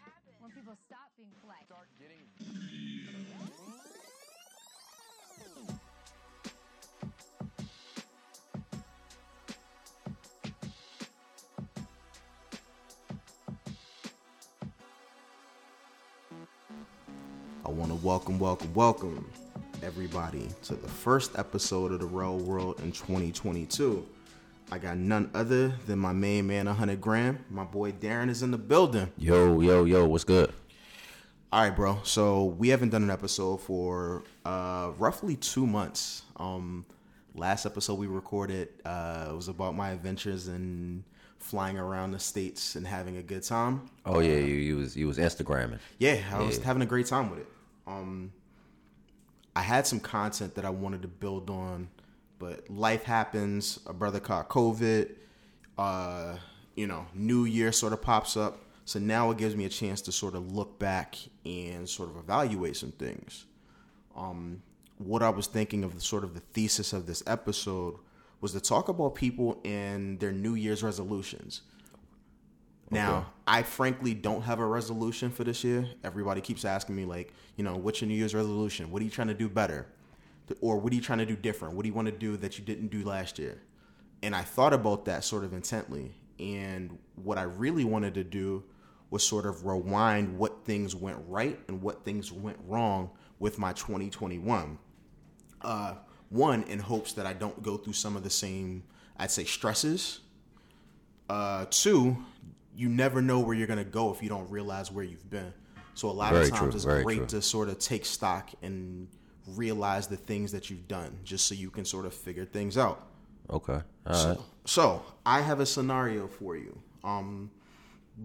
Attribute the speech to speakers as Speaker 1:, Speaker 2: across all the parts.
Speaker 1: happens.
Speaker 2: When people stop being polite.
Speaker 1: Start getting.
Speaker 3: I want to welcome, welcome, welcome everybody to the first episode of the Real World in 2022. I got none other than my main man, 100 Grand. My boy Darren is in the building.
Speaker 4: Yo, yo, yo, what's good?
Speaker 3: All right, bro. So we haven't done an episode for uh, roughly two months. Um, last episode we recorded uh, was about my adventures and flying around the states and having a good time.
Speaker 4: Oh yeah, you, you was you was Instagramming.
Speaker 3: Yeah, I was having a great time with it. Um, I had some content that I wanted to build on, but life happens. A brother caught COVID. Uh, you know, New Year sort of pops up. So now it gives me a chance to sort of look back and sort of evaluate some things. Um, what I was thinking of the sort of the thesis of this episode was to talk about people and their New Year's resolutions. Now, I frankly don't have a resolution for this year. Everybody keeps asking me, like, you know, what's your New Year's resolution? What are you trying to do better? Or what are you trying to do different? What do you want to do that you didn't do last year? And I thought about that sort of intently. And what I really wanted to do was sort of rewind what things went right and what things went wrong with my 2021. Uh, one, in hopes that I don't go through some of the same, I'd say, stresses uh, two, you never know where you're gonna go if you don't realize where you've been. So a lot
Speaker 4: Very
Speaker 3: of times
Speaker 4: true,
Speaker 3: it's
Speaker 4: very
Speaker 3: great
Speaker 4: true.
Speaker 3: to sort of take stock and realize the things that you've done, just so you can sort of figure things out.
Speaker 4: Okay, all right.
Speaker 3: So I have a scenario for you. Um,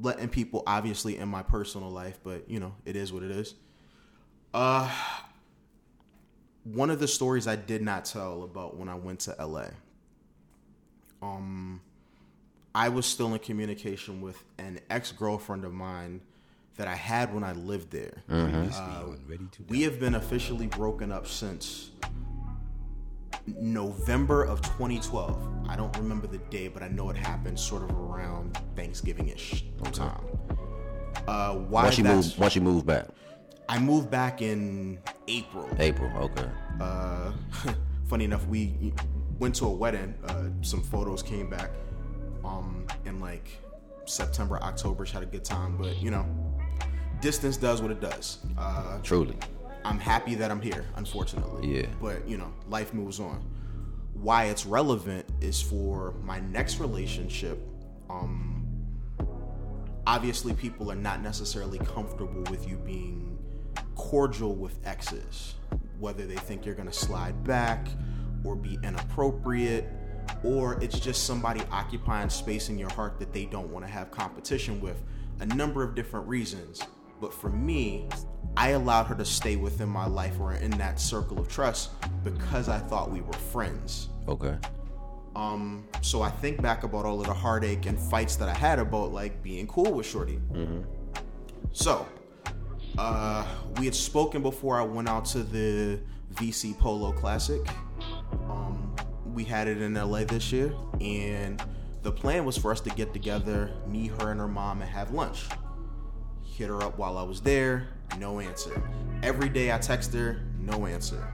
Speaker 3: letting people obviously in my personal life, but you know it is what it is. Uh, one of the stories I did not tell about when I went to LA. Um, I was still in communication with an ex girlfriend of mine that I had when I lived there. Uh, we have been officially broken up since November of 2012. I don't remember the day, but I know it happened sort of around Thanksgiving ish time. Uh, why
Speaker 4: Once you
Speaker 3: that's-
Speaker 4: move, once you move back,
Speaker 3: I moved back in April.
Speaker 4: April. Okay.
Speaker 3: Uh, funny enough, we went to a wedding. Uh, some photos came back um, in like September, October. Had a good time, but you know, distance does what it does. Uh,
Speaker 4: Truly.
Speaker 3: I'm happy that I'm here, unfortunately.
Speaker 4: Yeah.
Speaker 3: But, you know, life moves on. Why it's relevant is for my next relationship. Um, obviously, people are not necessarily comfortable with you being cordial with exes, whether they think you're going to slide back or be inappropriate, or it's just somebody occupying space in your heart that they don't want to have competition with. A number of different reasons. But for me, I allowed her to stay within my life or in that circle of trust because I thought we were friends.
Speaker 4: Okay.
Speaker 3: Um, so I think back about all of the heartache and fights that I had about like being cool with Shorty. So, uh, we had spoken before I went out to the VC Polo Classic. Um, we had it in LA this year, and the plan was for us to get together, me, her, and her mom, and have lunch. Hit her up while I was there, no answer. Every day I text her, no answer.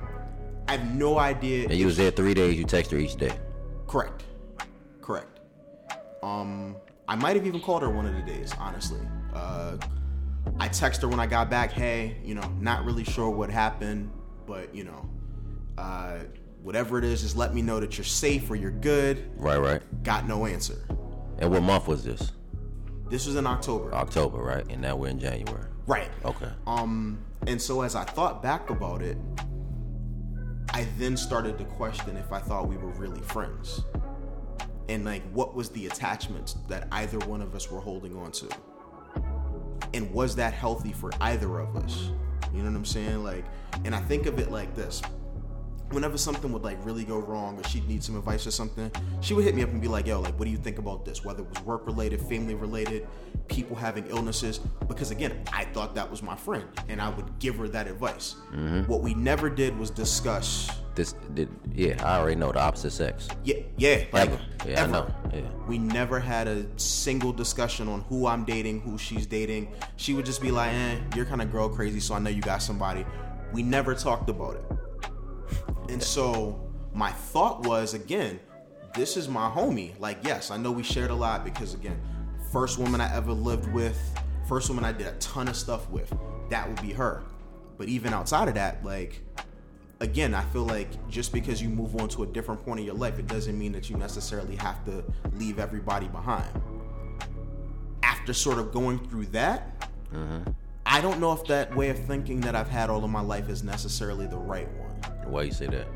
Speaker 3: I have no idea.
Speaker 4: And you was there three days. You text her each day.
Speaker 3: Correct. Correct. Um, I might have even called her one of the days, honestly. Uh, I text her when I got back, hey, you know, not really sure what happened, but you know, uh, whatever it is, just let me know that you're safe or you're good.
Speaker 4: Right, right.
Speaker 3: Got no answer.
Speaker 4: And what month was this?
Speaker 3: This was in October.
Speaker 4: October, right? And now we're in January.
Speaker 3: Right.
Speaker 4: Okay.
Speaker 3: Um, and so as I thought back about it, I then started to question if I thought we were really friends. And like what was the attachment that either one of us were holding on to? And was that healthy for either of us? You know what I'm saying? Like, and I think of it like this. Whenever something would like really go wrong or she'd need some advice or something, she would hit me up and be like, yo, like, what do you think about this? Whether it was work related, family related, people having illnesses. Because again, I thought that was my friend and I would give her that advice. What we never did was discuss
Speaker 4: This, did, yeah, I already know the opposite sex.
Speaker 3: Yeah, yeah, like
Speaker 4: Ever. Yeah, I
Speaker 3: ever.
Speaker 4: know. Yeah.
Speaker 3: We never had a single discussion on who I'm dating, who she's dating. She would just be like, "Eh, you're kind of girl crazy, so I know you got somebody." We never talked about it. And so my thought was again, this is my homie. Like, yes, I know we shared a lot because again, first woman I ever lived with, first woman I did a ton of stuff with. That would be her. But even outside of that, like again, I feel like just because you move on to a different point in your life, it doesn't mean that you necessarily have to leave everybody behind. After sort of going through that, mm-hmm. I don't know if that way of thinking that I've had all of my life is necessarily the right one.
Speaker 4: Why you say that?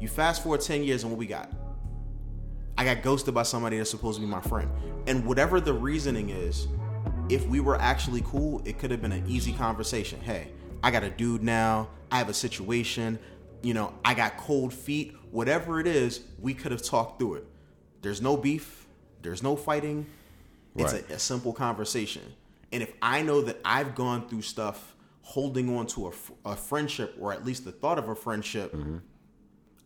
Speaker 3: You fast forward 10 years and what we got? I got ghosted by somebody that's supposed to be my friend. And whatever the reasoning is, if we were actually cool, it could have been an easy conversation. Hey, I got a dude now. I have a situation. You know, I got cold feet. Whatever it is, we could have talked through it. There's no beef. There's no fighting. It's
Speaker 4: Right.
Speaker 3: a, a simple conversation. And if I know that I've gone through stuff holding on to a, a friendship or at least the thought of a friendship,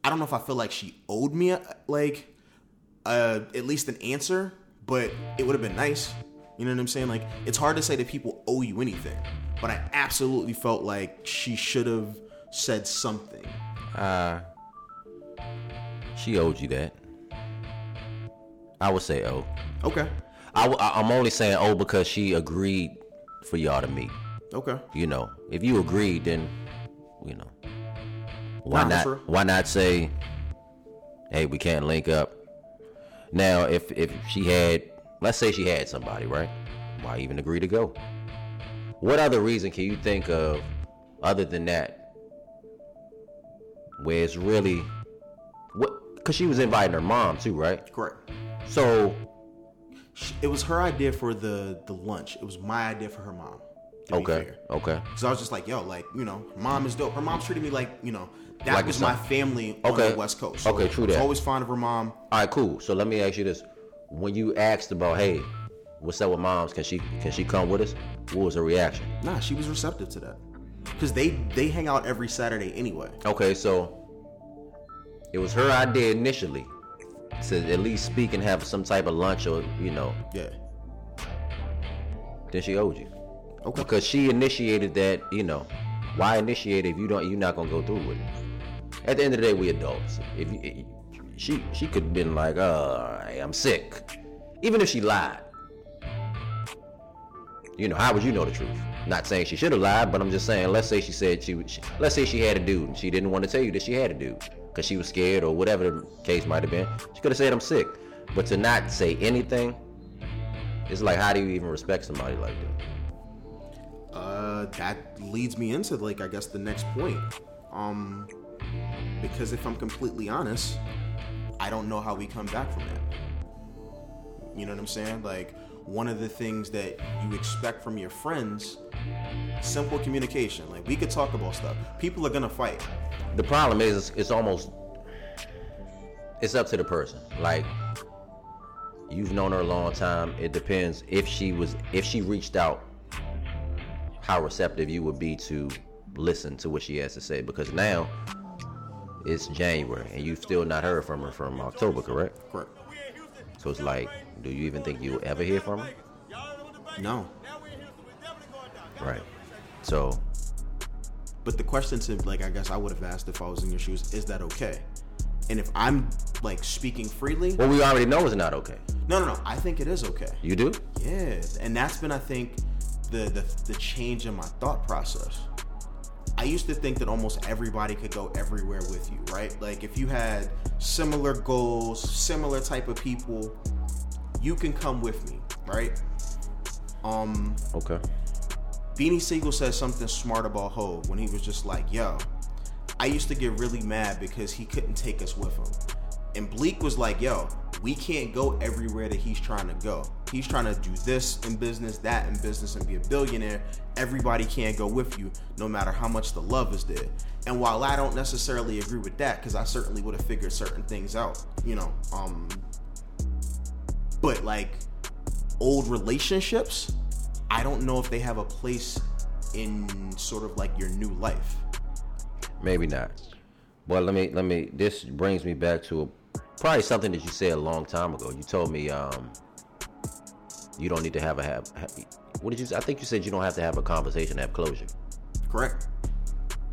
Speaker 3: I don't know if I feel like she owed me a, like uh, at least an answer, but it would have been nice. You know what I'm saying? Like it's hard to say that people owe you anything, but I absolutely felt like she should have said something.
Speaker 4: Uh, she owed you that. I would say oh.
Speaker 3: Okay.
Speaker 4: I, i'm only saying oh because she agreed for y'all to meet.
Speaker 3: Okay.
Speaker 4: You know, if you agreed, then you know, why
Speaker 3: Nah,
Speaker 4: not? Why not say, hey, we can't link up. Now, if if she had, let's say she had somebody, right? Why even agree to go? What other reason can you think of other than that, where it's really what? Because she was inviting her mom too, right?
Speaker 3: Correct.
Speaker 4: So
Speaker 3: It was her idea for the the lunch. It was my idea for her mom.
Speaker 4: Okay, okay.
Speaker 3: So I was just like, yo, like, you know, mom is dope. Her mom treated me like, you know, that
Speaker 4: Like
Speaker 3: was my family on the West Coast.
Speaker 4: Okay, true that.
Speaker 3: always fond of her mom.
Speaker 4: All right, cool. So let me ask you this: When you asked about, hey, what's up with moms? Can she can she come with us? What was her reaction?
Speaker 3: Nah, she was receptive to that. Cause they they hang out every Saturday anyway.
Speaker 4: Okay, so it was her idea initially to at least speak and have some type of lunch or you know.
Speaker 3: Yeah.
Speaker 4: Then she owed you
Speaker 3: Okay.
Speaker 4: because she initiated that. You know, why initiate if you don't? You're not gonna go through with it. At the end of the day, we adults. If you, she she could have been like, uh, I'm sick, even if she lied. You know, how would you know the truth? Not saying she should have lied, but I'm just saying, let's say she said she, she let's say she had a dude and she didn't want to tell you that she had a dude because she was scared or whatever the case might have been. She could have said I'm sick, but to not say anything, it's like how do you even respect somebody like that?
Speaker 3: Uh, that leads me into like I guess the next point. Um, because if I'm completely honest, I don't know how we come back from that. You know what I'm saying? Like one of the things that you expect from your friends, simple communication. Like we could talk about stuff. People are gonna fight.
Speaker 4: The problem is, it's, it's almost it's up to the person. Like you've known her a long time. It depends if she was if she reached out, how receptive you would be to listen to what she has to say. Because now it's January and you've still not heard from her from October, correct?
Speaker 3: Correct.
Speaker 4: So it's like, do you even think you'll ever hear from her?
Speaker 3: No.
Speaker 4: Right. So
Speaker 3: But the question to like I guess I would have asked if I was in your shoes, is that okay? And if I'm like speaking freely,
Speaker 4: what we already know is not okay.
Speaker 3: no, no, no. I think it is okay.
Speaker 4: You do?
Speaker 3: Yeah, and that's been I think the the, the change in my thought process. I used to think that almost everybody could go everywhere with you, right? Like if you had similar goals, similar type of people, you can come with me, right? Um,
Speaker 4: Okay.
Speaker 3: Beanie Sigel said something smart about Hov when he was just like, yo, I used to get really mad because he couldn't take us with him. And Bleek was like, yo, we can't go everywhere that he's trying to go. He's trying to do this in business, that in business, and be a billionaire. Everybody can't go with you, no matter how much the love is there. And while I don't necessarily agree with that, because I certainly would have figured certain things out, you know, um, but like old relationships, I don't know if they have a place in sort of like your new life.
Speaker 4: maybe not. But let me let me. This brings me back to a, probably something that you said a long time ago. You told me um, you don't need to have a have. What did you? say? I think you said you don't have to have a conversation to have closure.
Speaker 3: Correct.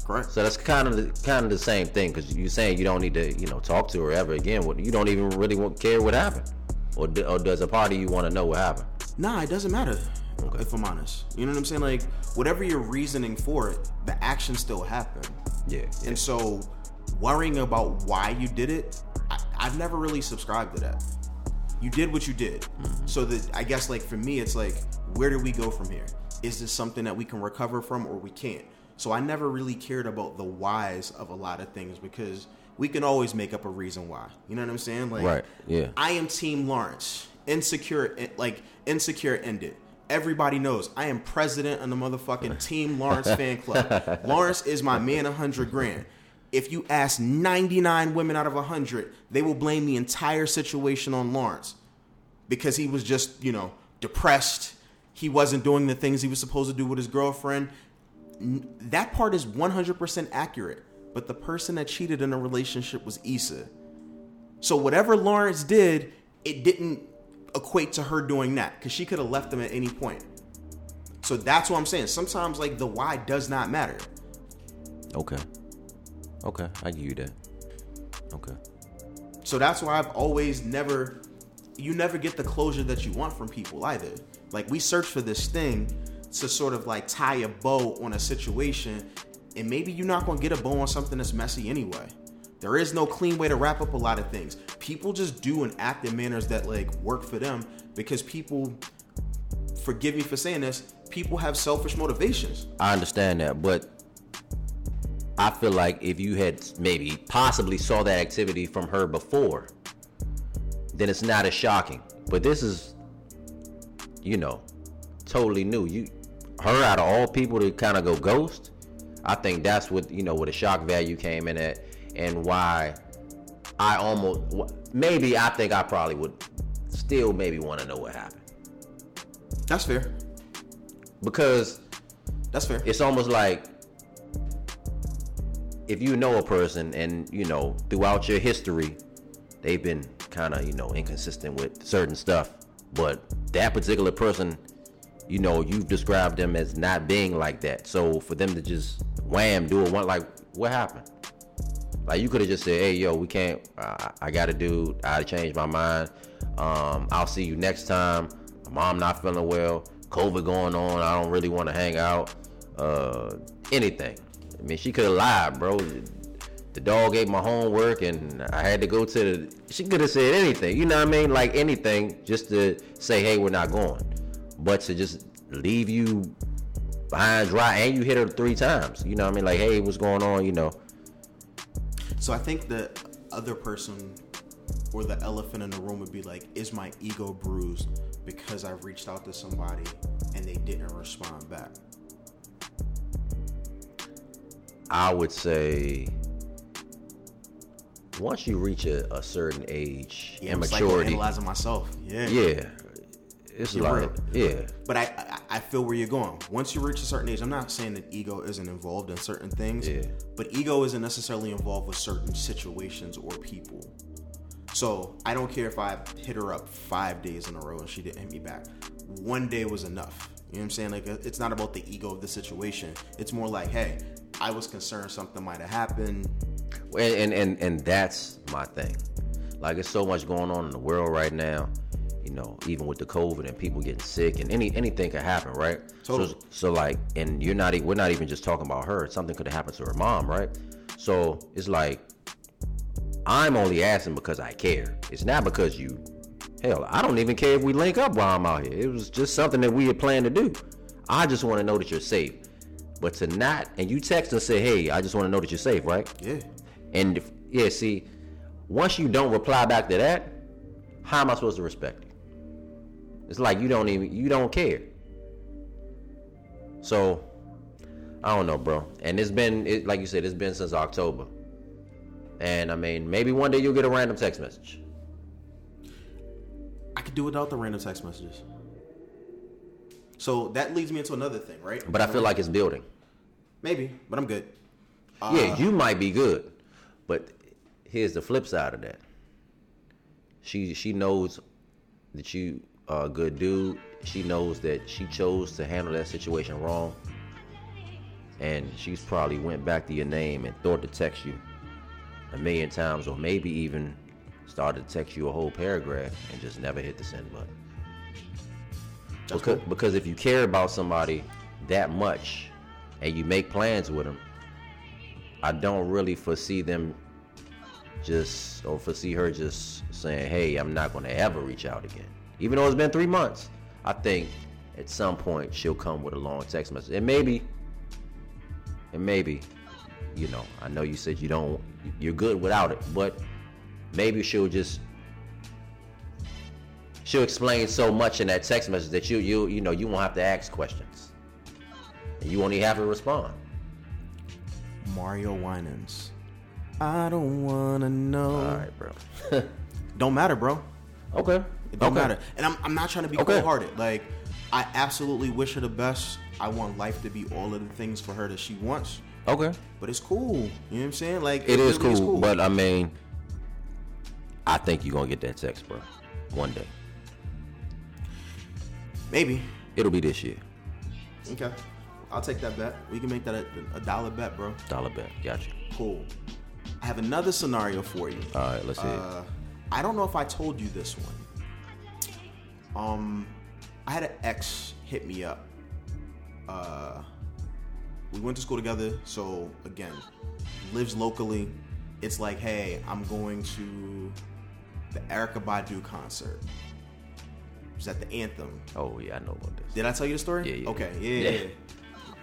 Speaker 3: Correct.
Speaker 4: So that's kind of the, kind of the same thing because you're saying you don't need to you know talk to her ever again. What you don't even really want, care what happened, or, or does a party you want to know what happened?
Speaker 3: Nah, it doesn't matter. If I'm honest, you know what I'm saying. Like whatever your reasoning for it, the action still happened.
Speaker 4: Yeah.
Speaker 3: And so, worrying about why you did it, I've never really subscribed to that. You did what you did. Mm-hmm. So that I guess like for me, it's like, where do we go from here? Is this something that we can recover from or we can't? So I never really cared about the whys of a lot of things because we can always make up a reason why. You know what I'm saying? Like,
Speaker 4: Right, yeah.
Speaker 3: I am Team Lawrence. Insecure, eh, like insecure ended. Everybody knows I am president of the motherfucking Team Lawrence fan club. Lawrence is my man, a hundred grand. If you ask 99 women out of 100, they will blame the entire situation on Lawrence because he was just, you know, depressed. He wasn't doing the things he was supposed to do with his girlfriend. That part is 100% accurate. But the person that cheated in a relationship was Issa. So whatever Lawrence did, it didn't equate to her doing that because she could have left him at any point. So that's what I'm saying. Sometimes like the why does not matter.
Speaker 4: Okay. Okay, I give you that. Okay.
Speaker 3: So that's why I've always never you never get the closure that you want from people either. Like we search for this thing to sort of like tie a bow on a situation and maybe you're not to get a bow on something that's messy anyway. There is no clean way to wrap up a lot of things. People just do and act in manners that like work for them because people forgive me for saying this, people have selfish motivations.
Speaker 4: I understand that, but I feel like if you had maybe possibly saw that activity from her before, then it's not as shocking. But this is, you know, totally new. You, her out of all people to kind of go ghost, I think that's what you know where the shock value came in at, and why I almost maybe I think I probably would still maybe want to know what happened
Speaker 3: That's fair.
Speaker 4: because
Speaker 3: That's fair.
Speaker 4: it's almost like if you know a person and you know throughout your history they've been kind of you know inconsistent with certain stuff. But that particular person you know you've described them as not being like that. So for them to just wham do it one like what happened? Like you could have just said hey yo we can't uh, i gotta do i gotta change my mind. Um, i'll see you next time. My mom not feeling well. Covid going on. I don't really want to hang out. Uh, anything i mean she could have lied bro. The dog ate my homework and i had to go to the she could have said anything you know what i mean? Like anything just to say hey we're not going. But to just leave you behind dry and you hit her three times you know what i mean? Like hey what's going on? You know?
Speaker 3: So I think the other person or the elephant in the room would be like, is my ego bruised because I reached out to somebody and they didn't respond back?
Speaker 4: I would say once you reach a, a certain age
Speaker 3: Yeah,
Speaker 4: and maturity,
Speaker 3: analyzing myself. Yeah.
Speaker 4: yeah, it's
Speaker 3: You're
Speaker 4: like
Speaker 3: real.
Speaker 4: yeah,
Speaker 3: But I, I I feel where you're going. Once you reach a certain age, I'm not saying that ego isn't involved in certain things,
Speaker 4: Yeah.
Speaker 3: but ego isn't necessarily involved with certain situations or people. So I don't care if I hit her up five days in a row and she didn't hit me back. One day was enough. You know what I'm saying? Like it's not about the ego of the situation. It's more like, hey, I was concerned something might have happened.
Speaker 4: and, and and and that's my thing. Like it's so much going on in the world right now. You know, even with the COVID and people getting sick and any anything could happen, right?
Speaker 3: Totally.
Speaker 4: So so like, and you're not we're not even just talking about her. Something could have happened to her mom, right? So it's like I'm only asking because I care. It's not because you. Hell, I don't even care if we link up while I'm out here. It was just something that we had planned to do. I just want to know that you're safe. But to not, and you text and say, hey, I just want to know that you're safe, right?
Speaker 3: Yeah.
Speaker 4: And if, yeah, see, once you don't reply back to that, how am I supposed to respect you? It's like you don't even you don't care. So I don't know, bro. And it's been it, like you said, it's been since October. And I mean, maybe one day you'll get a random text message.
Speaker 3: I could do without the random text messages. So that leads me into another thing, right?
Speaker 4: But I feel like it's building.
Speaker 3: Maybe, but I'm good.
Speaker 4: yeah, uh, you might be good, but here's the flip side of that. She she knows that you are a good dude. She knows that she chose to handle that situation wrong, and she's probably went back to your name and thought to text you a million times, or maybe even started to text you a whole paragraph and just never hit the send button.
Speaker 3: That's
Speaker 4: Because,
Speaker 3: cool.
Speaker 4: because if you care about somebody that much and you make plans with them, I don't really foresee them just or foresee her just saying, "Hey, I'm not going to ever reach out again." Even though it's been three months, I think at some point she'll come with a long text message, and maybe, and maybe, you know, I know you said you don't, you're good without it, but maybe she'll just she'll explain so much in that text message that you you you know you won't have to ask questions, and you won't even have to respond.
Speaker 3: Mario Winans. I don't wanna know.
Speaker 4: All right, bro.
Speaker 3: Don't matter, bro.
Speaker 4: okay.
Speaker 3: It don't
Speaker 4: okay.
Speaker 3: matter. And I'm, I'm not trying to be
Speaker 4: Okay.
Speaker 3: cold-hearted. Like, I absolutely wish her the best. I want life to be all of the things for her that she wants.
Speaker 4: Okay.
Speaker 3: But it's cool. You know what I'm saying? Like,
Speaker 4: It is
Speaker 3: really
Speaker 4: cool, but I mean, I think you're gonna get that text, bro. One day.
Speaker 3: maybe.
Speaker 4: It'll be this year.
Speaker 3: Okay. I'll take that bet. We can make that a, a dollar bet, bro.
Speaker 4: Dollar bet. Got you.
Speaker 3: Cool. I have another scenario for you.
Speaker 4: All right, let's see.
Speaker 3: Uh, I don't know if I told you this one. Um, I had an ex hit me up. Uh, we went to school together, so again, lives locally. It's like, hey, I'm going to the Erykah Badu concert. It was at the Anthem.
Speaker 4: oh yeah, I know about this.
Speaker 3: Did I tell you the story?
Speaker 4: Yeah, yeah.
Speaker 3: Okay, yeah, yeah.
Speaker 4: Yeah.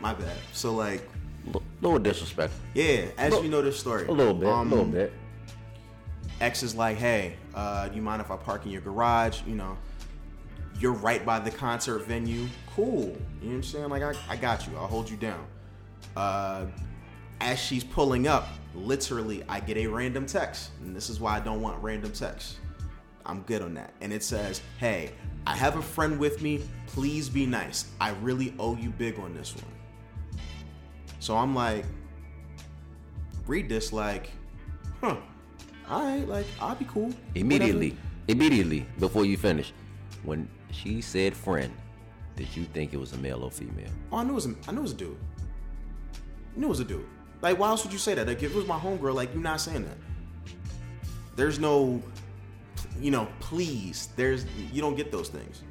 Speaker 3: My bad. So like,
Speaker 4: L- little disrespect.
Speaker 3: yeah, as
Speaker 4: Little-
Speaker 3: you know this story.
Speaker 4: A little bit. a
Speaker 3: Um,
Speaker 4: little bit.
Speaker 3: X is like, hey, uh, do you mind if I park in your garage? You know, you're right by the concert venue. Cool. You know what I'm saying? Like, I, I got you. I'll hold you down. Uh, as she's pulling up, literally, I get a random text. And this is why I don't want random texts. I'm good on that. And it says, hey, I have a friend with me. Please be nice. I really owe you big on this one. So I'm like, read this like, huh, all right, like, I'll be cool.
Speaker 4: Immediately,
Speaker 3: Whatever.
Speaker 4: immediately before you finish, when she said friend, did you think it was a male or female?
Speaker 3: Oh, I knew it was a, I knew it was a dude. I knew it was a dude. Like, why else would you say that? Like, if it was my homegirl, like, you're not saying that. There's no, you know, please. There's, you don't get those things.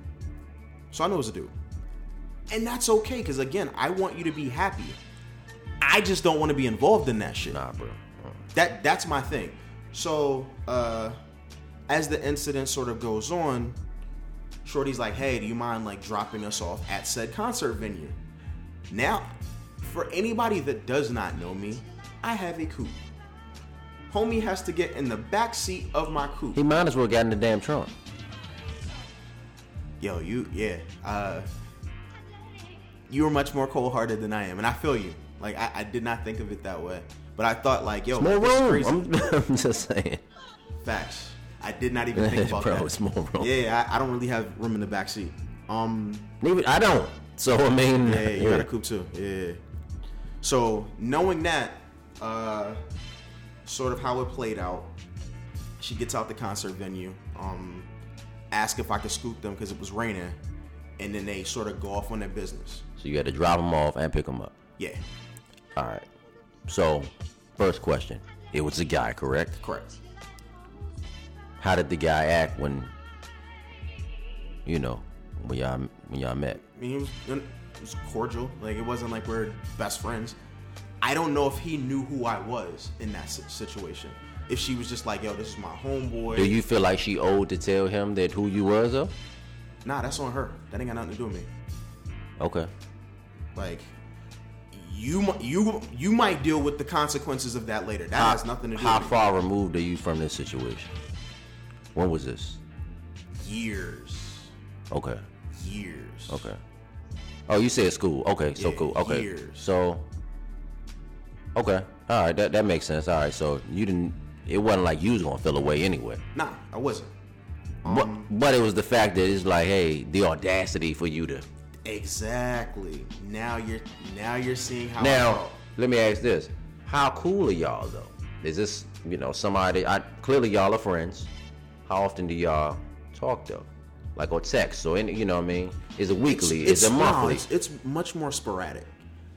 Speaker 3: So I knew it was a dude. And that's okay, because again, I want you to be happy. I just don't want to be involved in that shit.
Speaker 4: Nah, bro. Uh,
Speaker 3: that that's my thing. So uh, as the incident sort of goes on, Shorty's like, "Hey, do you mind like dropping us off at said concert venue?" Now, for anybody that does not know me, I have a coupe. Homie has to get in the back seat of my coupe.
Speaker 4: He might as well got in the damn trunk.
Speaker 3: Yo, you, yeah, uh, you were much more cold-hearted than I am, and I feel you. Like I, I did not think of it that way, but I thought like, yo,
Speaker 4: More room.
Speaker 3: crazy.
Speaker 4: I'm, I'm just saying.
Speaker 3: Facts. I did not even think about
Speaker 4: Bro,
Speaker 3: that.
Speaker 4: it's more room.
Speaker 3: Yeah, I, I don't really have room in the back seat. Um,
Speaker 4: Neither- I don't. So I mean,
Speaker 3: yeah, you got a coupe too. Yeah. So knowing that, uh, sort of how it played out, she gets out the concert venue. Um, ask if I could scoot them because it was raining, and then they sort of go off on their business.
Speaker 4: So you had to drop them off and pick them up.
Speaker 3: Yeah,
Speaker 4: All right. So, first question. It was a guy, correct?
Speaker 3: correct.
Speaker 4: How did the guy act when, you know, when y'all when y'all met?
Speaker 3: I mean, it was, it was cordial. Like it wasn't like we're best friends. I don't know if he knew who I was in that situation. If she was just like, "Yo, this is my homeboy."
Speaker 4: Do you feel like she owed to tell him that who you was though?
Speaker 3: Nah, that's on her. That ain't got nothing to do with me.
Speaker 4: Okay.
Speaker 3: Like, you you you might deal with the consequences of that later. That has nothing to do.
Speaker 4: How far removed are you from this situation? When was this?
Speaker 3: Years,
Speaker 4: Okay.
Speaker 3: years.
Speaker 4: Okay. Oh, you said school. Okay, so
Speaker 3: Yeah,
Speaker 4: cool. Okay.
Speaker 3: years.
Speaker 4: So Okay. All right, that that makes sense. All right. So you didn't it wasn't like you was going to feel away anyway.
Speaker 3: Nah, I wasn't.
Speaker 4: But um, but it was the fact that it's like, hey, the audacity for you to
Speaker 3: Exactly. Now you're now you're seeing how.
Speaker 4: Now, let me ask this. how cool are y'all though? Is this you know somebody? I clearly y'all are friends. How often do y'all talk though? Like or text or any, you know what I mean? Is it weekly? Is it
Speaker 3: no,
Speaker 4: monthly?
Speaker 3: it's, it's much more sporadic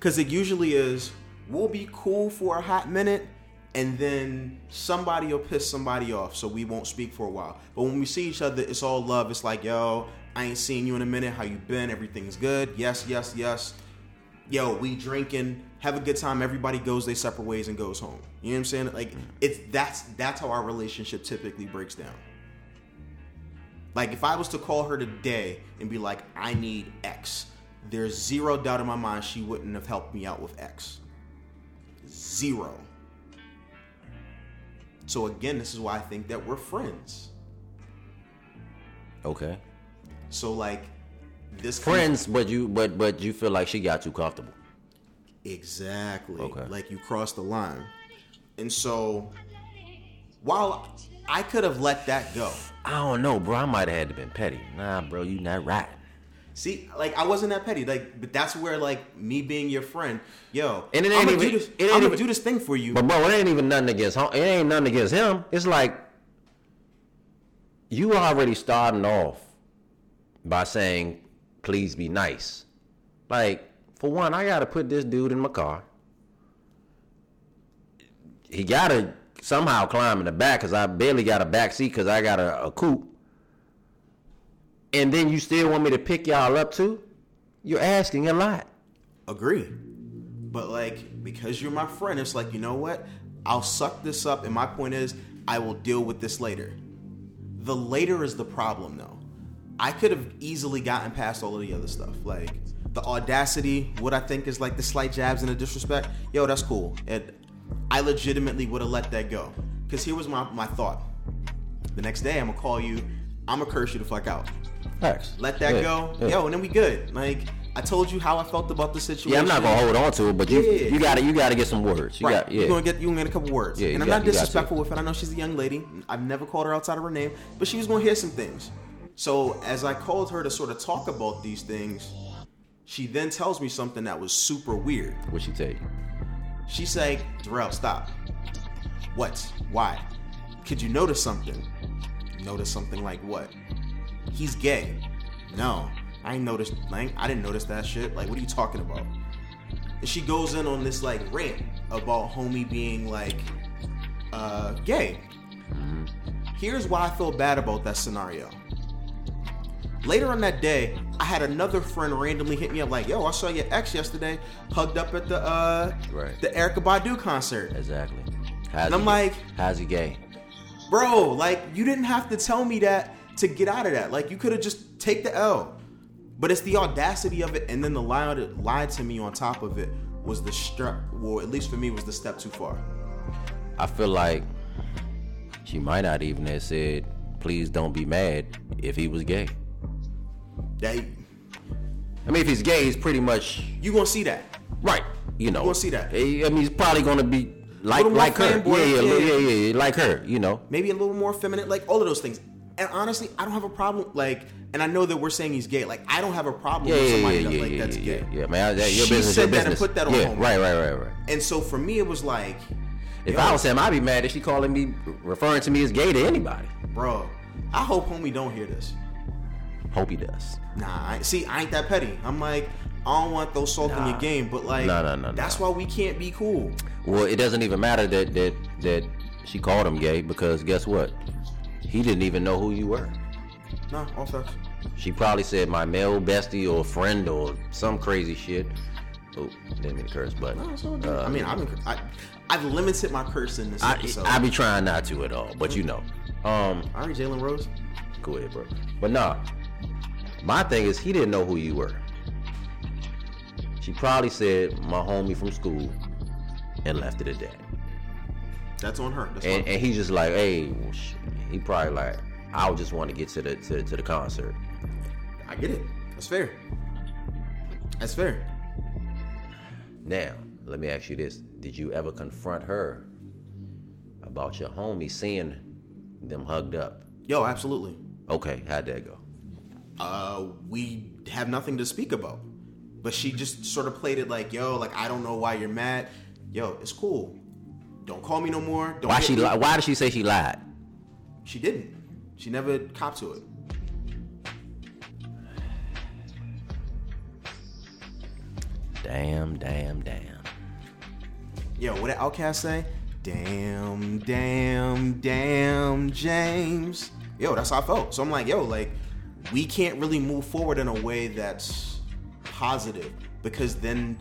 Speaker 3: because it usually is we'll be cool for a hot minute and then somebody will piss somebody off so we won't speak for a while but when we see each other it's all love it's like yo i ain't seen you in a minute. How you been? Everything's good. Yes yes yes. Yo we drinking. Have a good time. Everybody goes their separate ways and goes home. You know what i'm saying? Like mm-hmm. it's that's that's how our relationship typically breaks down. Like if I was to call her today and be like, I need X, there's zero doubt in my mind she wouldn't have helped me out with X. Zero. So again, this is why I think that we're friends.
Speaker 4: okay.
Speaker 3: So like this
Speaker 4: Friends, but you but but you feel like she got too comfortable.
Speaker 3: Exactly.
Speaker 4: Okay.
Speaker 3: Like you crossed the line. And so while I could have let that go.
Speaker 4: I don't know, bro. I might have had to been petty. Nah, bro, you not right.
Speaker 3: See, like I wasn't that petty. Like, but that's where like me being your friend, yo,
Speaker 4: And it
Speaker 3: I'm
Speaker 4: ain't
Speaker 3: gonna
Speaker 4: even-
Speaker 3: do this.
Speaker 4: it ain't
Speaker 3: I'm
Speaker 4: even-
Speaker 3: do this thing for you.
Speaker 4: But bro, it ain't even nothing against. It ain't nothing against him. It's like you already starting off by saying, "Please be nice." Like for one, I gotta put this dude in my car. He gotta somehow climb in the back because I barely got a back seat because I got a, a coupe. And then you still want me to pick y'all up too? You're asking a lot.
Speaker 3: Agree. But like because you're my friend, it's like, you know what? I'll suck this up and my point is I will deal with this later. The later is the problem though. I could have easily gotten past all of the other stuff. Like the audacity, what I think is like the slight jabs and the disrespect, yo, that's cool. And I legitimately would have let that go. Cause here was my, my thought. The next day I'm gonna call you, I'm gonna curse you the fuck out.
Speaker 4: Facts.
Speaker 3: Let that
Speaker 4: Yeah,
Speaker 3: go.
Speaker 4: yeah.
Speaker 3: Yo, and then we good. Like I told you how I felt about the situation.
Speaker 4: Yeah, I'm not gonna hold on to it, but you
Speaker 3: Yeah.
Speaker 4: you gotta you gotta get some words. You
Speaker 3: right.
Speaker 4: got yeah.
Speaker 3: You're gonna get you gonna get a couple words.
Speaker 4: Yeah,
Speaker 3: and I'm
Speaker 4: got-
Speaker 3: not
Speaker 4: to.
Speaker 3: disrespectful with it. I know she's a young lady. I've never called her outside of her name, but she was gonna hear some things. So as I called her to sort of talk about these things, she then tells me something that was super weird.
Speaker 4: what'd you take?
Speaker 3: She said, Darrell, stop. What? Why? Could you notice something? Notice something like what? He's gay. No, I ain't noticed. Ain't- I didn't notice that shit. Like, what are you talking about? And she goes in on this like rant about homie being like uh, gay. Here's why I feel bad about that scenario. Later on that day, I had another friend randomly hit me up like, "Yo, I saw your ex yesterday, hugged up at the uh,
Speaker 4: Right.
Speaker 3: the Erykah Badu concert."
Speaker 4: Exactly. How's
Speaker 3: And I'm like-
Speaker 4: how's he gay?
Speaker 3: Bro, like you didn't have to tell me that to get out of that. Like you could have just take the L. But it's the audacity of it, and then the lie that lied to me on top of it was the step. Well, at least for me, was the step too far.
Speaker 4: I feel like she might not even have said, "Please don't be mad" if he was gay.
Speaker 3: That
Speaker 4: I mean, if he's gay, he's pretty much
Speaker 3: you gonna see that.
Speaker 4: right. You know, you
Speaker 3: gonna see that.
Speaker 4: I mean, he's probably gonna be like like her. Yeah, yeah,
Speaker 3: yeah.
Speaker 4: yeah, yeah, like her. You know.
Speaker 3: maybe a little more feminine, like all of those things. And honestly, I don't have a problem. Like, and I know that we're saying he's gay. Like, I don't have a problem
Speaker 4: Yeah,
Speaker 3: with
Speaker 4: yeah, yeah,
Speaker 3: somebody
Speaker 4: yeah, yeah,
Speaker 3: like
Speaker 4: yeah,
Speaker 3: that's
Speaker 4: yeah,
Speaker 3: gay.
Speaker 4: yeah, man. That, your
Speaker 3: She
Speaker 4: business,
Speaker 3: said
Speaker 4: your
Speaker 3: that and put that on
Speaker 4: Yeah,
Speaker 3: homie.
Speaker 4: right, right, right, right.
Speaker 3: And so for me, it was like,
Speaker 4: If. I was him, I'd be mad if she calling me, referring to me as gay to anybody.
Speaker 3: bro, I hope homie don't hear this.
Speaker 4: Hope he does.
Speaker 3: Nah, I, see, I ain't that petty. I'm like, I don't want to throw salt in your game, but like,
Speaker 4: No, no, no,
Speaker 3: that's
Speaker 4: no.
Speaker 3: why we can't be cool.
Speaker 4: Well, it doesn't even matter that that that she called him gay because guess what? He didn't even know who you were.
Speaker 3: Nah, all facts.
Speaker 4: She probably said my male bestie or friend or some crazy shit. Oh, didn't mean to curse, but
Speaker 3: No, it's all good.
Speaker 4: uh,
Speaker 3: I mean, I've been, I, I've limited my curse in this
Speaker 4: I,
Speaker 3: episode.
Speaker 4: I be trying not to at all, but you know. Um,
Speaker 3: all right, Jalen Rose.
Speaker 4: go ahead, bro. But nah, my thing is he didn't know who you were. She probably said my homie from school and left it at that.
Speaker 3: That's on her. That's
Speaker 4: And, and he's just like, hey, well, he probably like, I would just want to get to the to, to the concert.
Speaker 3: I get it. That's fair. That's fair.
Speaker 4: Now, let me ask you this: Did you ever confront her about your homie seeing them hugged up?
Speaker 3: Yo, absolutely.
Speaker 4: Okay, how'd that go?
Speaker 3: Uh, we have nothing to speak about. But she just sort of played it like, yo, like I don't know why you're mad. Yo, it's cool. Don't call me no more. Don't
Speaker 4: Why she? li- Why did she say she lied?
Speaker 3: She didn't. She never copped to it.
Speaker 4: Damn, damn, damn.
Speaker 3: Yo, what did OutKast say? Damn, damn, damn, James. Yo, that's how I felt. So I'm like, yo, like, we can't really move forward in a way that's positive because then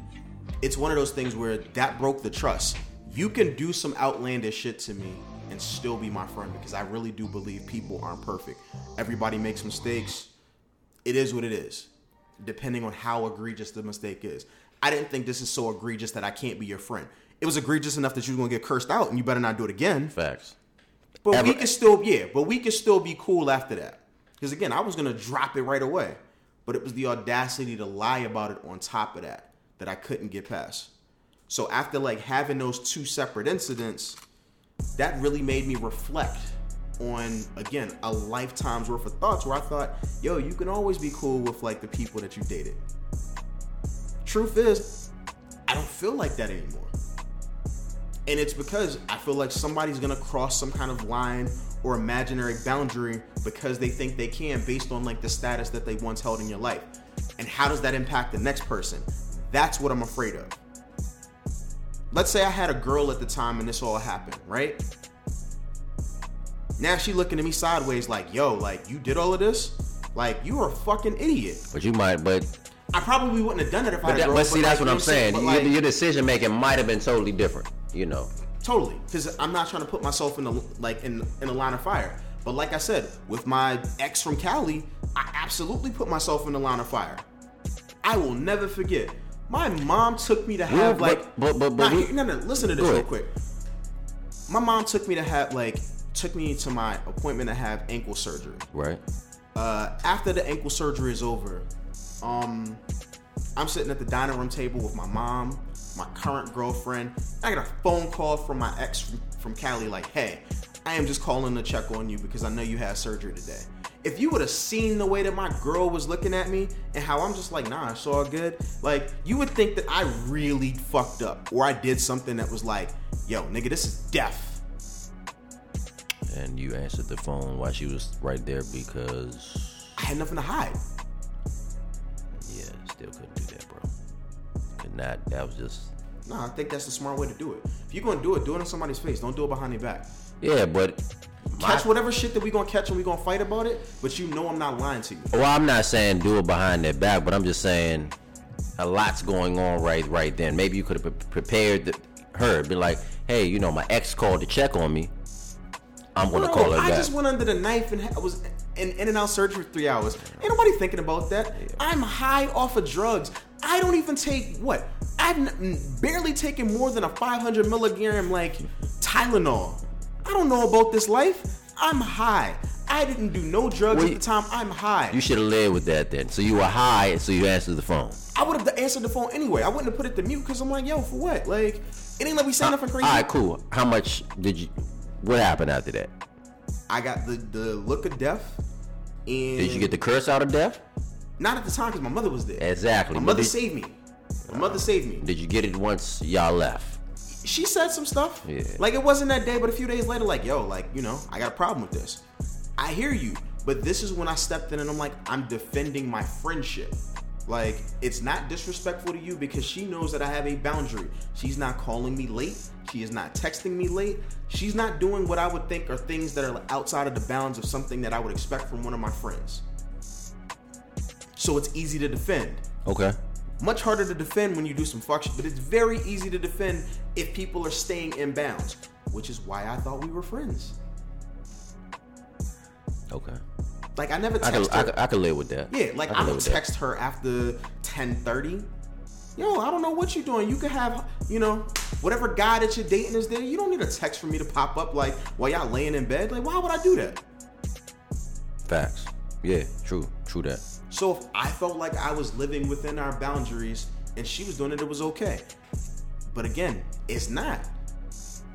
Speaker 3: it's one of those things where that broke the trust. You can do some outlandish shit to me and still be my friend because I really do believe people aren't perfect. Everybody makes mistakes. It is what it is, depending on how egregious the mistake is. I didn't think this is so egregious that I can't be your friend. It was egregious enough that you're gonna get cursed out and you better not do it again.
Speaker 4: Facts.
Speaker 3: But we can still, yeah, but we can still be cool after that. Because again, I was gonna drop it right away, but it was the audacity to lie about it on top of that that I couldn't get past. So after like having those two separate incidents, that really made me reflect on again a lifetime's worth of thoughts where I thought, yo, you can always be cool with like the people that you dated. Truth is, I don't feel like that anymore. And it's because I feel like somebody's gonna cross some kind of line or imaginary boundary because they think they can based on like the status that they once held in your life. And how does that impact the next person? That's what I'm afraid of. Let's say I had a girl at the time and this all happened, right? Now she looking at me sideways like, yo, like you did all of this? Like you are a fucking idiot.
Speaker 4: But you might, but
Speaker 3: I probably wouldn't have done it if I
Speaker 4: but,
Speaker 3: a
Speaker 4: that, but see, that's what I'm saying.
Speaker 3: But,
Speaker 4: Your,
Speaker 3: like,
Speaker 4: your decision making might have been totally different. You know.
Speaker 3: Totally, because I'm not trying to put myself in the like in in a line of fire. But like I said, with my ex from Cali, I absolutely put myself in the line of fire. I will never forget. My mom took me to have
Speaker 4: but-
Speaker 3: like
Speaker 4: but- but- but
Speaker 3: Nah, no no listen to this real quick. My mom took me to have like took me to my appointment to have ankle surgery
Speaker 4: Right.
Speaker 3: uh, after the ankle surgery is over, um, I'm sitting at the dining room table with my mom, my current girlfriend. I got a phone call from my ex from, from Cali, like, "Hey, I am just calling to check on you because I know you had surgery today." If you would have seen the way that my girl was looking at me and how I'm just like, "Nah, it's all good," like you would think that I really fucked up or I did something that was like, "Yo, nigga, this is death."
Speaker 4: And you answered the phone while she was right there because
Speaker 3: I had nothing to hide.
Speaker 4: Not. That was just
Speaker 3: No, I think that's the smart way to do it. If you're gonna do it, do it in somebody's face. Don't do it behind their back.
Speaker 4: yeah, but
Speaker 3: Catch whatever shit that we gonna catch and we gonna fight about it, but you know I'm not lying to you.
Speaker 4: Well, I'm not saying do it behind their back, but I'm just saying a lot's going on right right then. Maybe you could have pre- prepared the, her, be like, hey, you know, my ex called to check on me. I'm gonna call her
Speaker 3: I
Speaker 4: back.
Speaker 3: just went under the knife and ha- was in, in and out surgery for three hours. Ain't nobody thinking about that. I'm high off of drugs. I don't even take what? I've n- barely taken more than a 500 milligram like Tylenol. I don't know about this life. I'm high. I didn't do no drugs
Speaker 4: Well,
Speaker 3: at the time. I'm high.
Speaker 4: you should have led with that then. So you were high, so you answered the phone.
Speaker 3: I would have answered the phone anyway. I wouldn't have put it to mute because I'm like, yo, for what? Like, it ain't like we saying nothing uh, crazy.
Speaker 4: All right, cool. How much did you? What happened after that?
Speaker 3: I got the the look of death, and
Speaker 4: Did you get the curse out of death?
Speaker 3: Not at the time because my mother was there.
Speaker 4: Exactly.
Speaker 3: My mother
Speaker 4: did,
Speaker 3: saved me. My mother saved me.
Speaker 4: did you get it once y'all left?
Speaker 3: She said some stuff.
Speaker 4: Yeah.
Speaker 3: Like it wasn't that day, but a few days later, like, yo, like, you know, I got a problem with this. I hear you, but this is when I stepped in and I'm like, I'm defending my friendship. Like, it's not disrespectful to you because she knows that I have a boundary. She's not calling me late. She is not texting me late. She's not doing what I would think are things that are outside of the bounds of something that I would expect from one of my friends. So it's easy to defend.
Speaker 4: Okay.
Speaker 3: Much harder to defend when you do some fuck shit, but it's very easy to defend if people are staying in bounds, which is why I thought we were friends.
Speaker 4: Okay.
Speaker 3: Like I never
Speaker 4: I
Speaker 3: text
Speaker 4: I
Speaker 3: her.
Speaker 4: could, I could live with that.
Speaker 3: yeah, like
Speaker 4: I
Speaker 3: I, don't
Speaker 4: with that.
Speaker 3: text her after 10:30. Yo, I don't know what you're doing. You could have, you know, whatever guy that you're dating is there. You don't need a text for me to pop up like while y'all laying in bed. Like, why would I do that?
Speaker 4: Facts. Yeah, true. True that.
Speaker 3: So if I felt like I was living within our boundaries and she was doing it, it was okay. But again, it's not.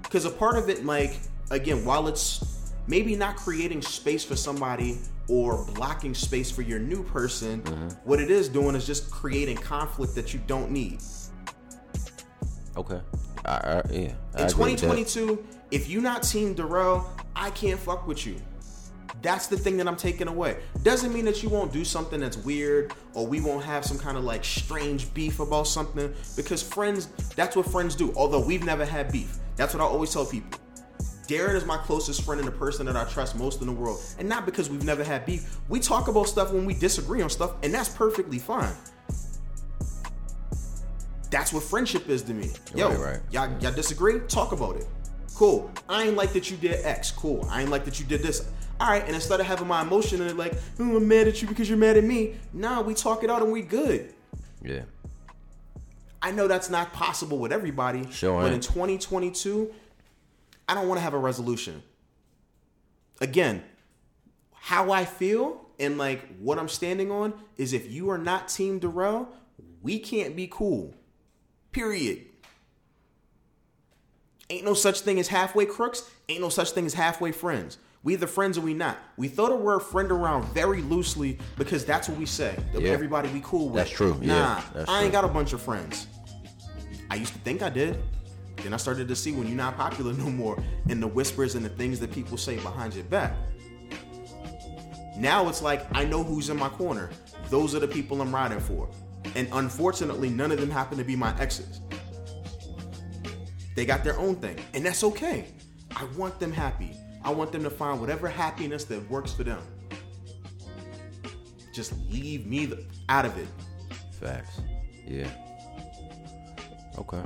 Speaker 3: Because a part of it, like, again, while it's maybe not creating space for somebody or blocking space for your new person, mm-hmm. what it is doing is just creating conflict that you don't need.
Speaker 4: Okay. I, I, yeah. I
Speaker 3: In
Speaker 4: agree with that.
Speaker 3: 2022, if you're not Team Darrell, I can't fuck with you. That's the thing that I'm taking away. Doesn't mean that you won't do something that's weird or we won't have some kind of like strange beef about something because friends, that's what friends do. Although we've never had beef. That's what I always tell people. Darren is my closest friend and the person that I trust most in the world. And not because we've never had beef. We talk about stuff when we disagree on stuff, and that's perfectly fine. That's what friendship is to me. Yo,
Speaker 4: Right, right.
Speaker 3: y'all, y'all disagree? Talk about it. Cool. I ain't like that you did X. Cool. I ain't like that you did this. All right. And instead of having my emotion and like, oh, I'm mad at you because you're mad at me. Nah, we talk it out and we good.
Speaker 4: Yeah.
Speaker 3: I know that's not possible with everybody.
Speaker 4: Sure
Speaker 3: But in 2022, I don't want to have a resolution. Again, how I feel and like what I'm standing on is if you are not Team Darrell, we can't be cool. Period. Ain't no such thing as halfway crooks. Ain't no such thing as halfway friends. We either friends or we not. We throw the word friend around very loosely because that's what we say. That
Speaker 4: Yeah.
Speaker 3: Everybody we cool with.
Speaker 4: That's true. Yeah,
Speaker 3: Nah,
Speaker 4: that's
Speaker 3: I ain't
Speaker 4: true.
Speaker 3: got a bunch of friends. I used to think I did. Then I started to see when you're not popular no more and the whispers and the things that people say behind your back. Now it's like I know who's in my corner. Those are the people I'm riding for. And unfortunately, none of them happen to be my exes. They got their own thing, and that's okay. I want them happy. I want them to find whatever happiness that works for them. Just leave me the, out of it.
Speaker 4: Facts. Yeah. Okay.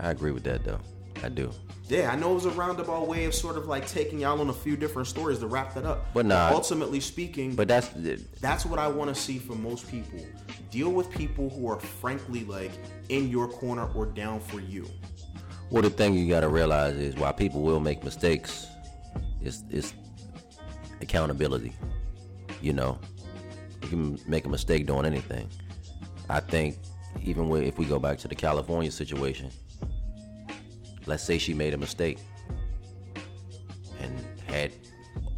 Speaker 4: I agree with that though. I do.
Speaker 3: Yeah, I know it was a roundabout way of sort of like taking y'all on a few different stories to wrap that up.
Speaker 4: But nah.
Speaker 3: ultimately speaking,
Speaker 4: But that's
Speaker 3: that's what I want to see from most people. Deal with people who are frankly like in your corner or down for you.
Speaker 4: Well the thing you gotta realize is why people will make mistakes, it's accountability. You know. You can make a mistake doing anything. I think even if we go back to the California situation, let's say she made a mistake and had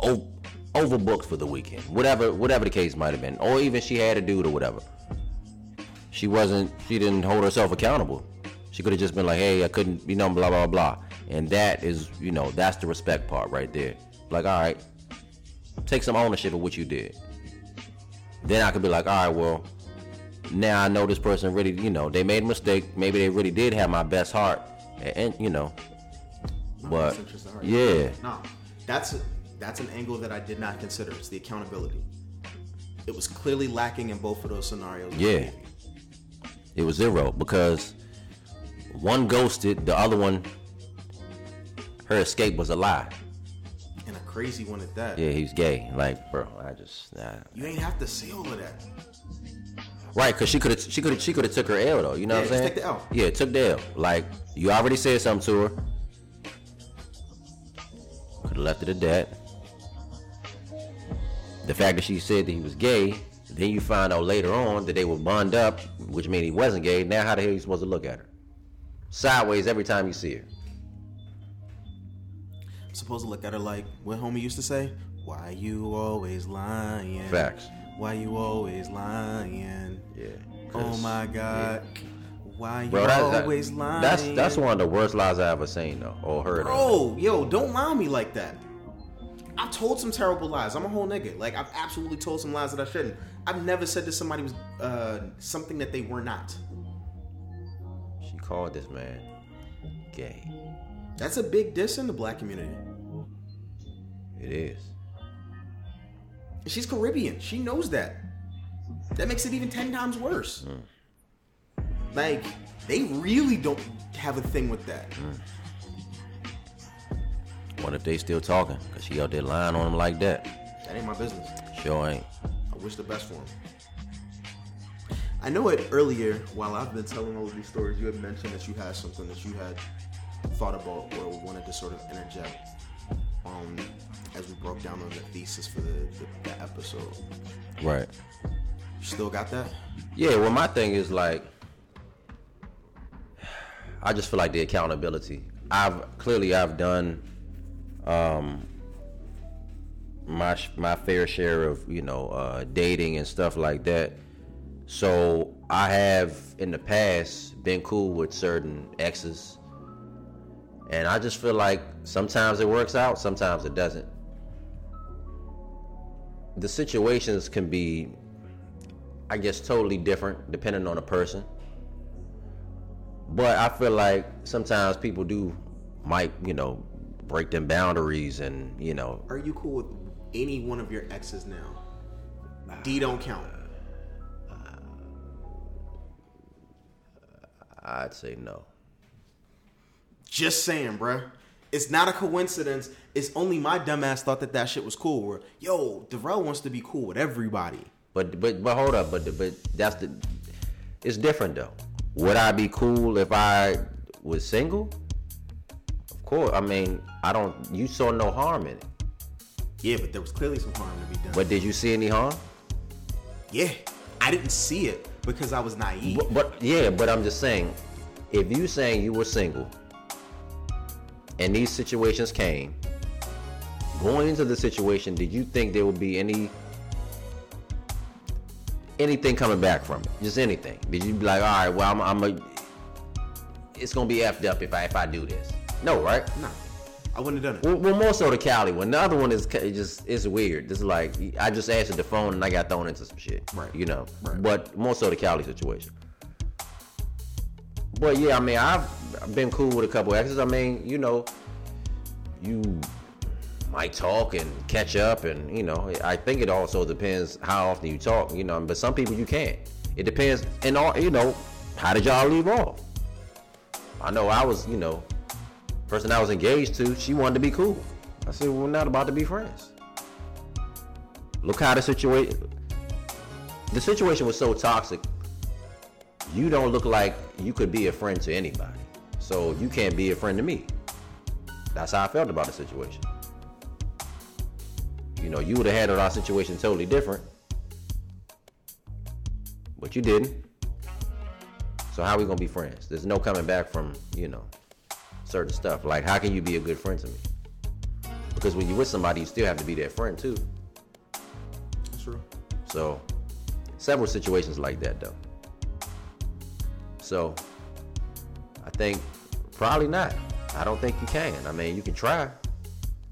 Speaker 4: o- overbooked for the weekend, whatever whatever the case might have been, or even she had a dude or whatever. She wasn't. She didn't hold herself accountable. She could have just been like, "Hey, I couldn't," you know, blah blah blah. And that is, you know, that's the respect part right there. Like, all right, take some ownership of what you did. Then I could be like, all right, well, now I know this person really, you know, they made a mistake. Maybe they really did have my best heart, and, and, you know, but
Speaker 3: Best interest
Speaker 4: yeah,
Speaker 3: No, that's that's an angle that I did not consider. It's the accountability. It was clearly lacking in both of those scenarios.
Speaker 4: Yeah. It was zero because one ghosted, the other one, her escape was a lie.
Speaker 3: And a crazy one at that.
Speaker 4: Yeah, he was gay. Like, bro, I just nah.
Speaker 3: You ain't have to say all of that.
Speaker 4: right because she could have she could have she could have took her L though. You know
Speaker 3: Yeah,
Speaker 4: what I'm saying?
Speaker 3: take the L.
Speaker 4: Yeah, took the L. Like you already said something to her. Could have left it at that. The fact that she said that he was gay, then you find out later on that they were bond up, which means he wasn't gay. Now how the hell are you supposed to look at her? Sideways every time you see her.
Speaker 3: I'm supposed to look at her like what homie used to say. Why you always lying?
Speaker 4: Facts.
Speaker 3: Why you always lying?
Speaker 4: Yeah.
Speaker 3: Oh my god. Why you
Speaker 4: Bro, that, that-
Speaker 3: always lying?
Speaker 4: that's that's one of the worst lies I ever seen though, or heard. of.
Speaker 3: Bro, yo, don't lie on me like that. I've told some terrible lies. I'm a whole nigga. Like I've absolutely told some lies that I shouldn't. I've never said that somebody was uh, something that they were not.
Speaker 4: Called this man gay.
Speaker 3: That's a big diss in the black community.
Speaker 4: It is.
Speaker 3: She's Caribbean. She knows that. That makes it even ten times worse. Hmm. Like they really don't have a thing with that. Hmm.
Speaker 4: What if they still talking? Cause she out there lying on him like that.
Speaker 3: That ain't my business.
Speaker 4: Sure ain't.
Speaker 3: I wish the best for him. I know it earlier while I've been telling all of these stories. You had mentioned that you had something that you had thought about or wanted to sort of interject um, as we broke down on the thesis for the, the, the episode.
Speaker 4: Right.
Speaker 3: You still got that?
Speaker 4: Yeah. Well, my thing is like, I just feel like the accountability. I've clearly I've done, um, my my fair share of you know uh, dating and stuff like that. So I have in the past been cool with certain exes. And I just feel like sometimes it works out, sometimes it doesn't. The situations can be, I guess, totally different depending on the person. But I feel like sometimes people do might, you know, break them boundaries and, you know,
Speaker 3: Are you cool with any one of your exes now? D don't count.
Speaker 4: I'd say no.
Speaker 3: Just saying, bruh. It's not a coincidence. It's only my dumbass thought that that shit was cool. Where, yo, Darrell wants to be cool with everybody.
Speaker 4: But but but hold up, but but that's the it's different though. Would I be cool if I was single? Of course. I mean, I don't. You saw no harm in it.
Speaker 3: Yeah, but there was clearly some harm to be done.
Speaker 4: But did you see any harm?
Speaker 3: yeah, I didn't see it because I was naive.
Speaker 4: But, but yeah, but I'm just saying, if you saying you were single and these situations came, going into the situation, did you think there would be any anything coming back from it? Just anything? Did you be like, all right, well, I'm, I'm a, it's gonna be effed up if I if I do this? No, right?
Speaker 3: Nah, I wouldn't have done it.
Speaker 4: Well, well, more so the Cali one. The other one is it just it's weird. It's like I just answered the phone and I got thrown into some shit.
Speaker 3: Right.
Speaker 4: You know.
Speaker 3: Right.
Speaker 4: But more so the Cali situation. But yeah, I mean, I've I've been cool with a couple exes. I mean, you know, you might talk and catch up, and you know, I think it also depends how often you talk. You know, but some people you can't. It depends, and all you know, how did y'all leave off? I know I was, you know, person I was engaged to, she wanted to be cool. I said, we're not about to be friends. Look how the situation, the situation was so toxic. You don't look like you could be a friend to anybody. So you can't be a friend to me. That's how I felt about the situation. You know, you would have handled our situation totally different. But you didn't. So how are we gonna be friends? There's no coming back from, you know, certain stuff. Like how can you be a good friend to me? Because when you're with somebody, you still have to be their friend too.
Speaker 3: That's true.
Speaker 4: So several situations like that though. So I think probably not. I don't think you can. I mean, you can try,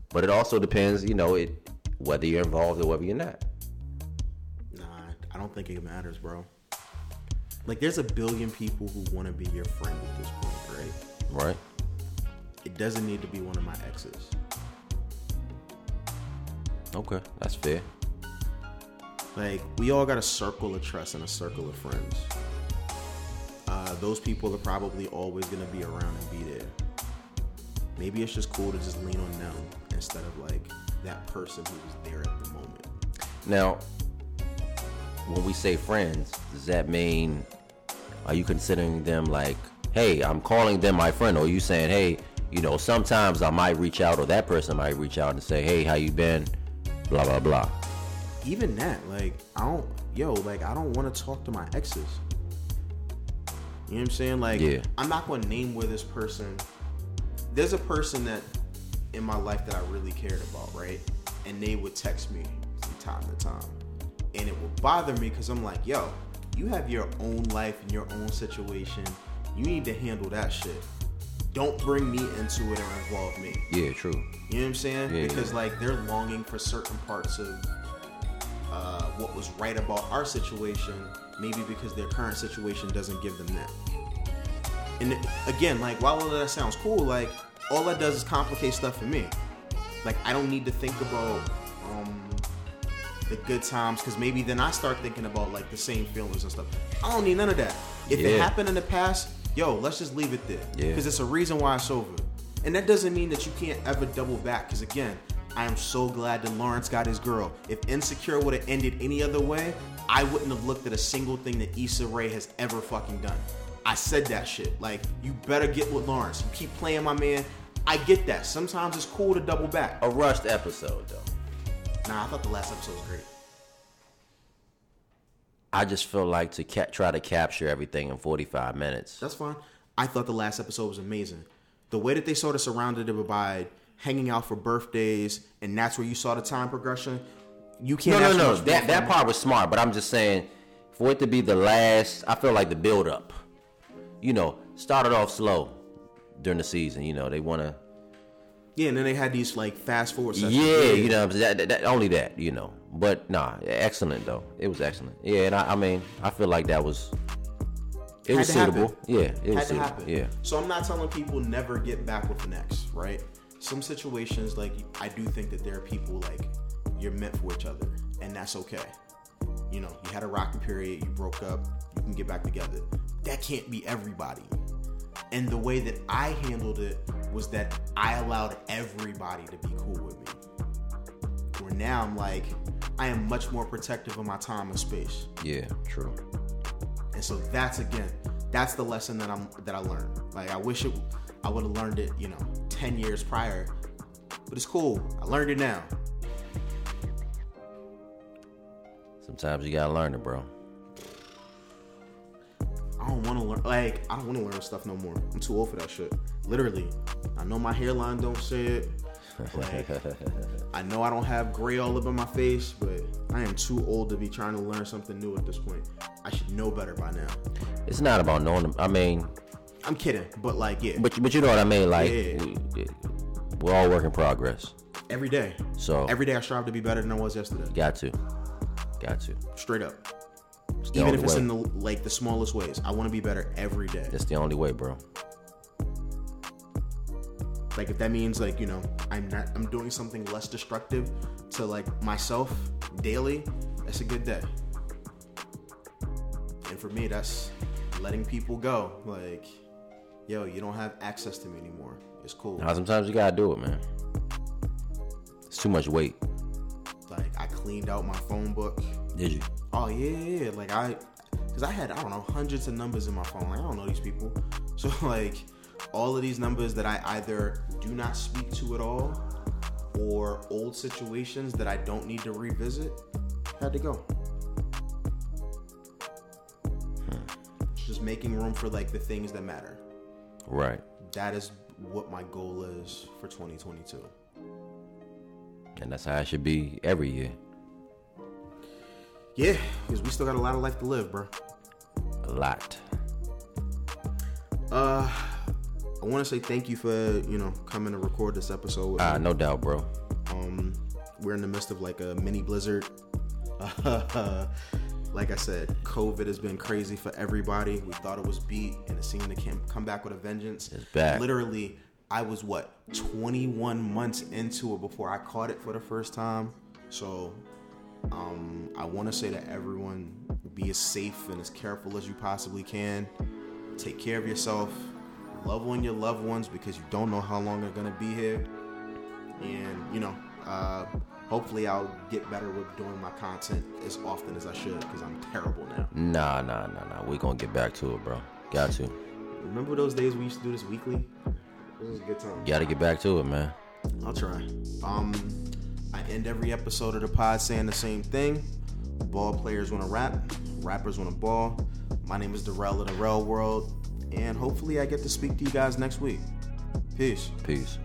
Speaker 4: but it also depends, you know, it whether you're involved or whether you're not.
Speaker 3: Nah, I don't think it matters, bro. Like, there's a billion people who want to be your friend at this point, right?
Speaker 4: Right?
Speaker 3: It doesn't need to be one of my exes.
Speaker 4: Okay, that's fair.
Speaker 3: Like, we all got a circle of trust and a circle of friends. Uh, those people are probably always going to be around and be there. Maybe it's just cool to just lean on them instead of like that person who was there at the moment.
Speaker 4: Now, when we say friends, does that mean are you considering them like, hey, I'm calling them my friend, or are you saying, hey, you know, sometimes I might reach out, or that person might reach out and say, hey, how you been? Blah blah blah.
Speaker 3: Even that, like, I don't, yo, like, I don't want to talk to my exes. You know what I'm saying? Like,
Speaker 4: Yeah.
Speaker 3: I'm not going to name where this person. There's a person that in my life that I really cared about, right? And they would text me from time to time, and it would bother me because I'm like, yo, you have your own life and your own situation. You need to handle that shit. Don't bring me into it or involve me.
Speaker 4: Yeah, true.
Speaker 3: You know what I'm saying?
Speaker 4: Yeah,
Speaker 3: because
Speaker 4: yeah.
Speaker 3: like they're longing for certain parts of uh, what was right about our situation, maybe because their current situation doesn't give them that. And again, like while all that sounds cool, like all that does is complicate stuff for me. Like I don't need to think about um, the good times because maybe then I start thinking about like the same feelings and stuff. I don't need none of that. If it happened in the past, yo, let's just leave it there.
Speaker 4: Yeah.
Speaker 3: Because it's a reason why it's over. And that doesn't mean that you can't ever double back. Because again, I am so glad that Lawrence got his girl. If Insecure would have ended any other way, I wouldn't have looked at a single thing that Issa Rae has ever fucking done. I said that shit. Like, you better get with Lawrence. You keep playing my man. I get that. Sometimes it's cool to double back.
Speaker 4: A rushed episode though.
Speaker 3: Nah, I thought the last episode was great.
Speaker 4: I just feel like to ca- try to capture everything in 45 minutes.
Speaker 3: That's fine. I thought the last episode was amazing. The way that they sort of surrounded it by hanging out for birthdays, and that's where you saw the time progression. You can't.
Speaker 4: No, no, no. That that part was smart, but I'm just saying, for it to be the last, I feel like the build up. You know, started off slow during the season. You know, they want to.
Speaker 3: Yeah, and then they had these like fast forward sessions.
Speaker 4: Yeah, you know, that, that, that, only that, you know. But nah, excellent though. It was excellent. Yeah, and I, I mean, I feel like that was. It
Speaker 3: Had
Speaker 4: was suitable.
Speaker 3: happen.
Speaker 4: Yeah, it was
Speaker 3: had to
Speaker 4: suitable.
Speaker 3: happen.
Speaker 4: Yeah.
Speaker 3: So I'm not telling people never get back with an ex, right? Some situations, like I do think that there are people like you're meant for each other, and that's okay. You know, you had a rocky period, you broke up, you can get back together. That can't be everybody. And the way that I handled it was that I allowed everybody to be cool with me. Where now I'm like, I am much more protective of my time and space.
Speaker 4: Yeah, true.
Speaker 3: And so that's again, that's the lesson that I'm that I learned. Like I wish it, I would have learned it, you know, ten years prior. But it's cool. I learned it now.
Speaker 4: Sometimes you gotta learn it, bro.
Speaker 3: I don't want to learn. Like I don't want to learn stuff no more. I'm too old for that shit. Literally, I know my hairline don't say it. Like I know I don't have gray all up in my face, but I am too old to be trying to learn something new at this point. I should know better by now.
Speaker 4: It's not about knowing them. I mean,
Speaker 3: I'm kidding, but like yeah,
Speaker 4: but but you know what I mean. Like,
Speaker 3: Yeah.
Speaker 4: we, we're all work in progress.
Speaker 3: every day,
Speaker 4: So
Speaker 3: every day I strive to be better than I was yesterday.
Speaker 4: got to, got to.
Speaker 3: Straight up. Even if it's
Speaker 4: way.
Speaker 3: in the like the smallest ways. I want to be better every day.
Speaker 4: That's the only way, bro.
Speaker 3: Like if that means like you know I'm not I'm doing something less destructive to like myself daily, that's a good day. And for me, that's letting people go. Like, yo, you don't have access to me anymore. It's cool.
Speaker 4: Now, sometimes you gotta do it, man. It's too much weight.
Speaker 3: Like I cleaned out my phone book.
Speaker 4: Did you?
Speaker 3: Oh yeah, yeah. Like I, cause I had I don't know hundreds of numbers in my phone. Like I don't know these people. So like all of these numbers that I either do not speak to at all, or old situations that I don't need to revisit, had to go. Hmm. Just making room for like the things that matter.
Speaker 4: Right.
Speaker 3: That is what my goal is for 2022.
Speaker 4: And that's how it should be every year.
Speaker 3: Yeah, because we still got a lot of life to live, bro.
Speaker 4: A lot.
Speaker 3: Uh, I want to say thank you for you know coming to record this episode. With
Speaker 4: Ah,
Speaker 3: me.
Speaker 4: no doubt, bro.
Speaker 3: Um, we're in the midst of like a mini blizzard. like I said, COVID has been crazy for everybody. We thought it was beat, and it seemed to come back with a vengeance.
Speaker 4: It's back.
Speaker 3: Literally, I was what 21 months into it before I caught it for the first time. So, um, I want to say to everyone, be as safe and as careful as you possibly can. Take care of yourself. Love on your loved ones because you don't know how long they're gonna be here and you know uh, hopefully i'll get better with doing my content as often as i should because i'm terrible now
Speaker 4: Nah, nah, nah, nah. We're gonna get back to it, bro. Got to.
Speaker 3: remember those days we used to do this weekly this was a good time
Speaker 4: Gotta get back to it, man.
Speaker 3: i'll try um i end every episode of the pod saying the same thing. Ball players want to rap rappers want to ball. My name is darrell of the rel world and hopefully i get to speak to you guys next week. Peace.
Speaker 4: Peace.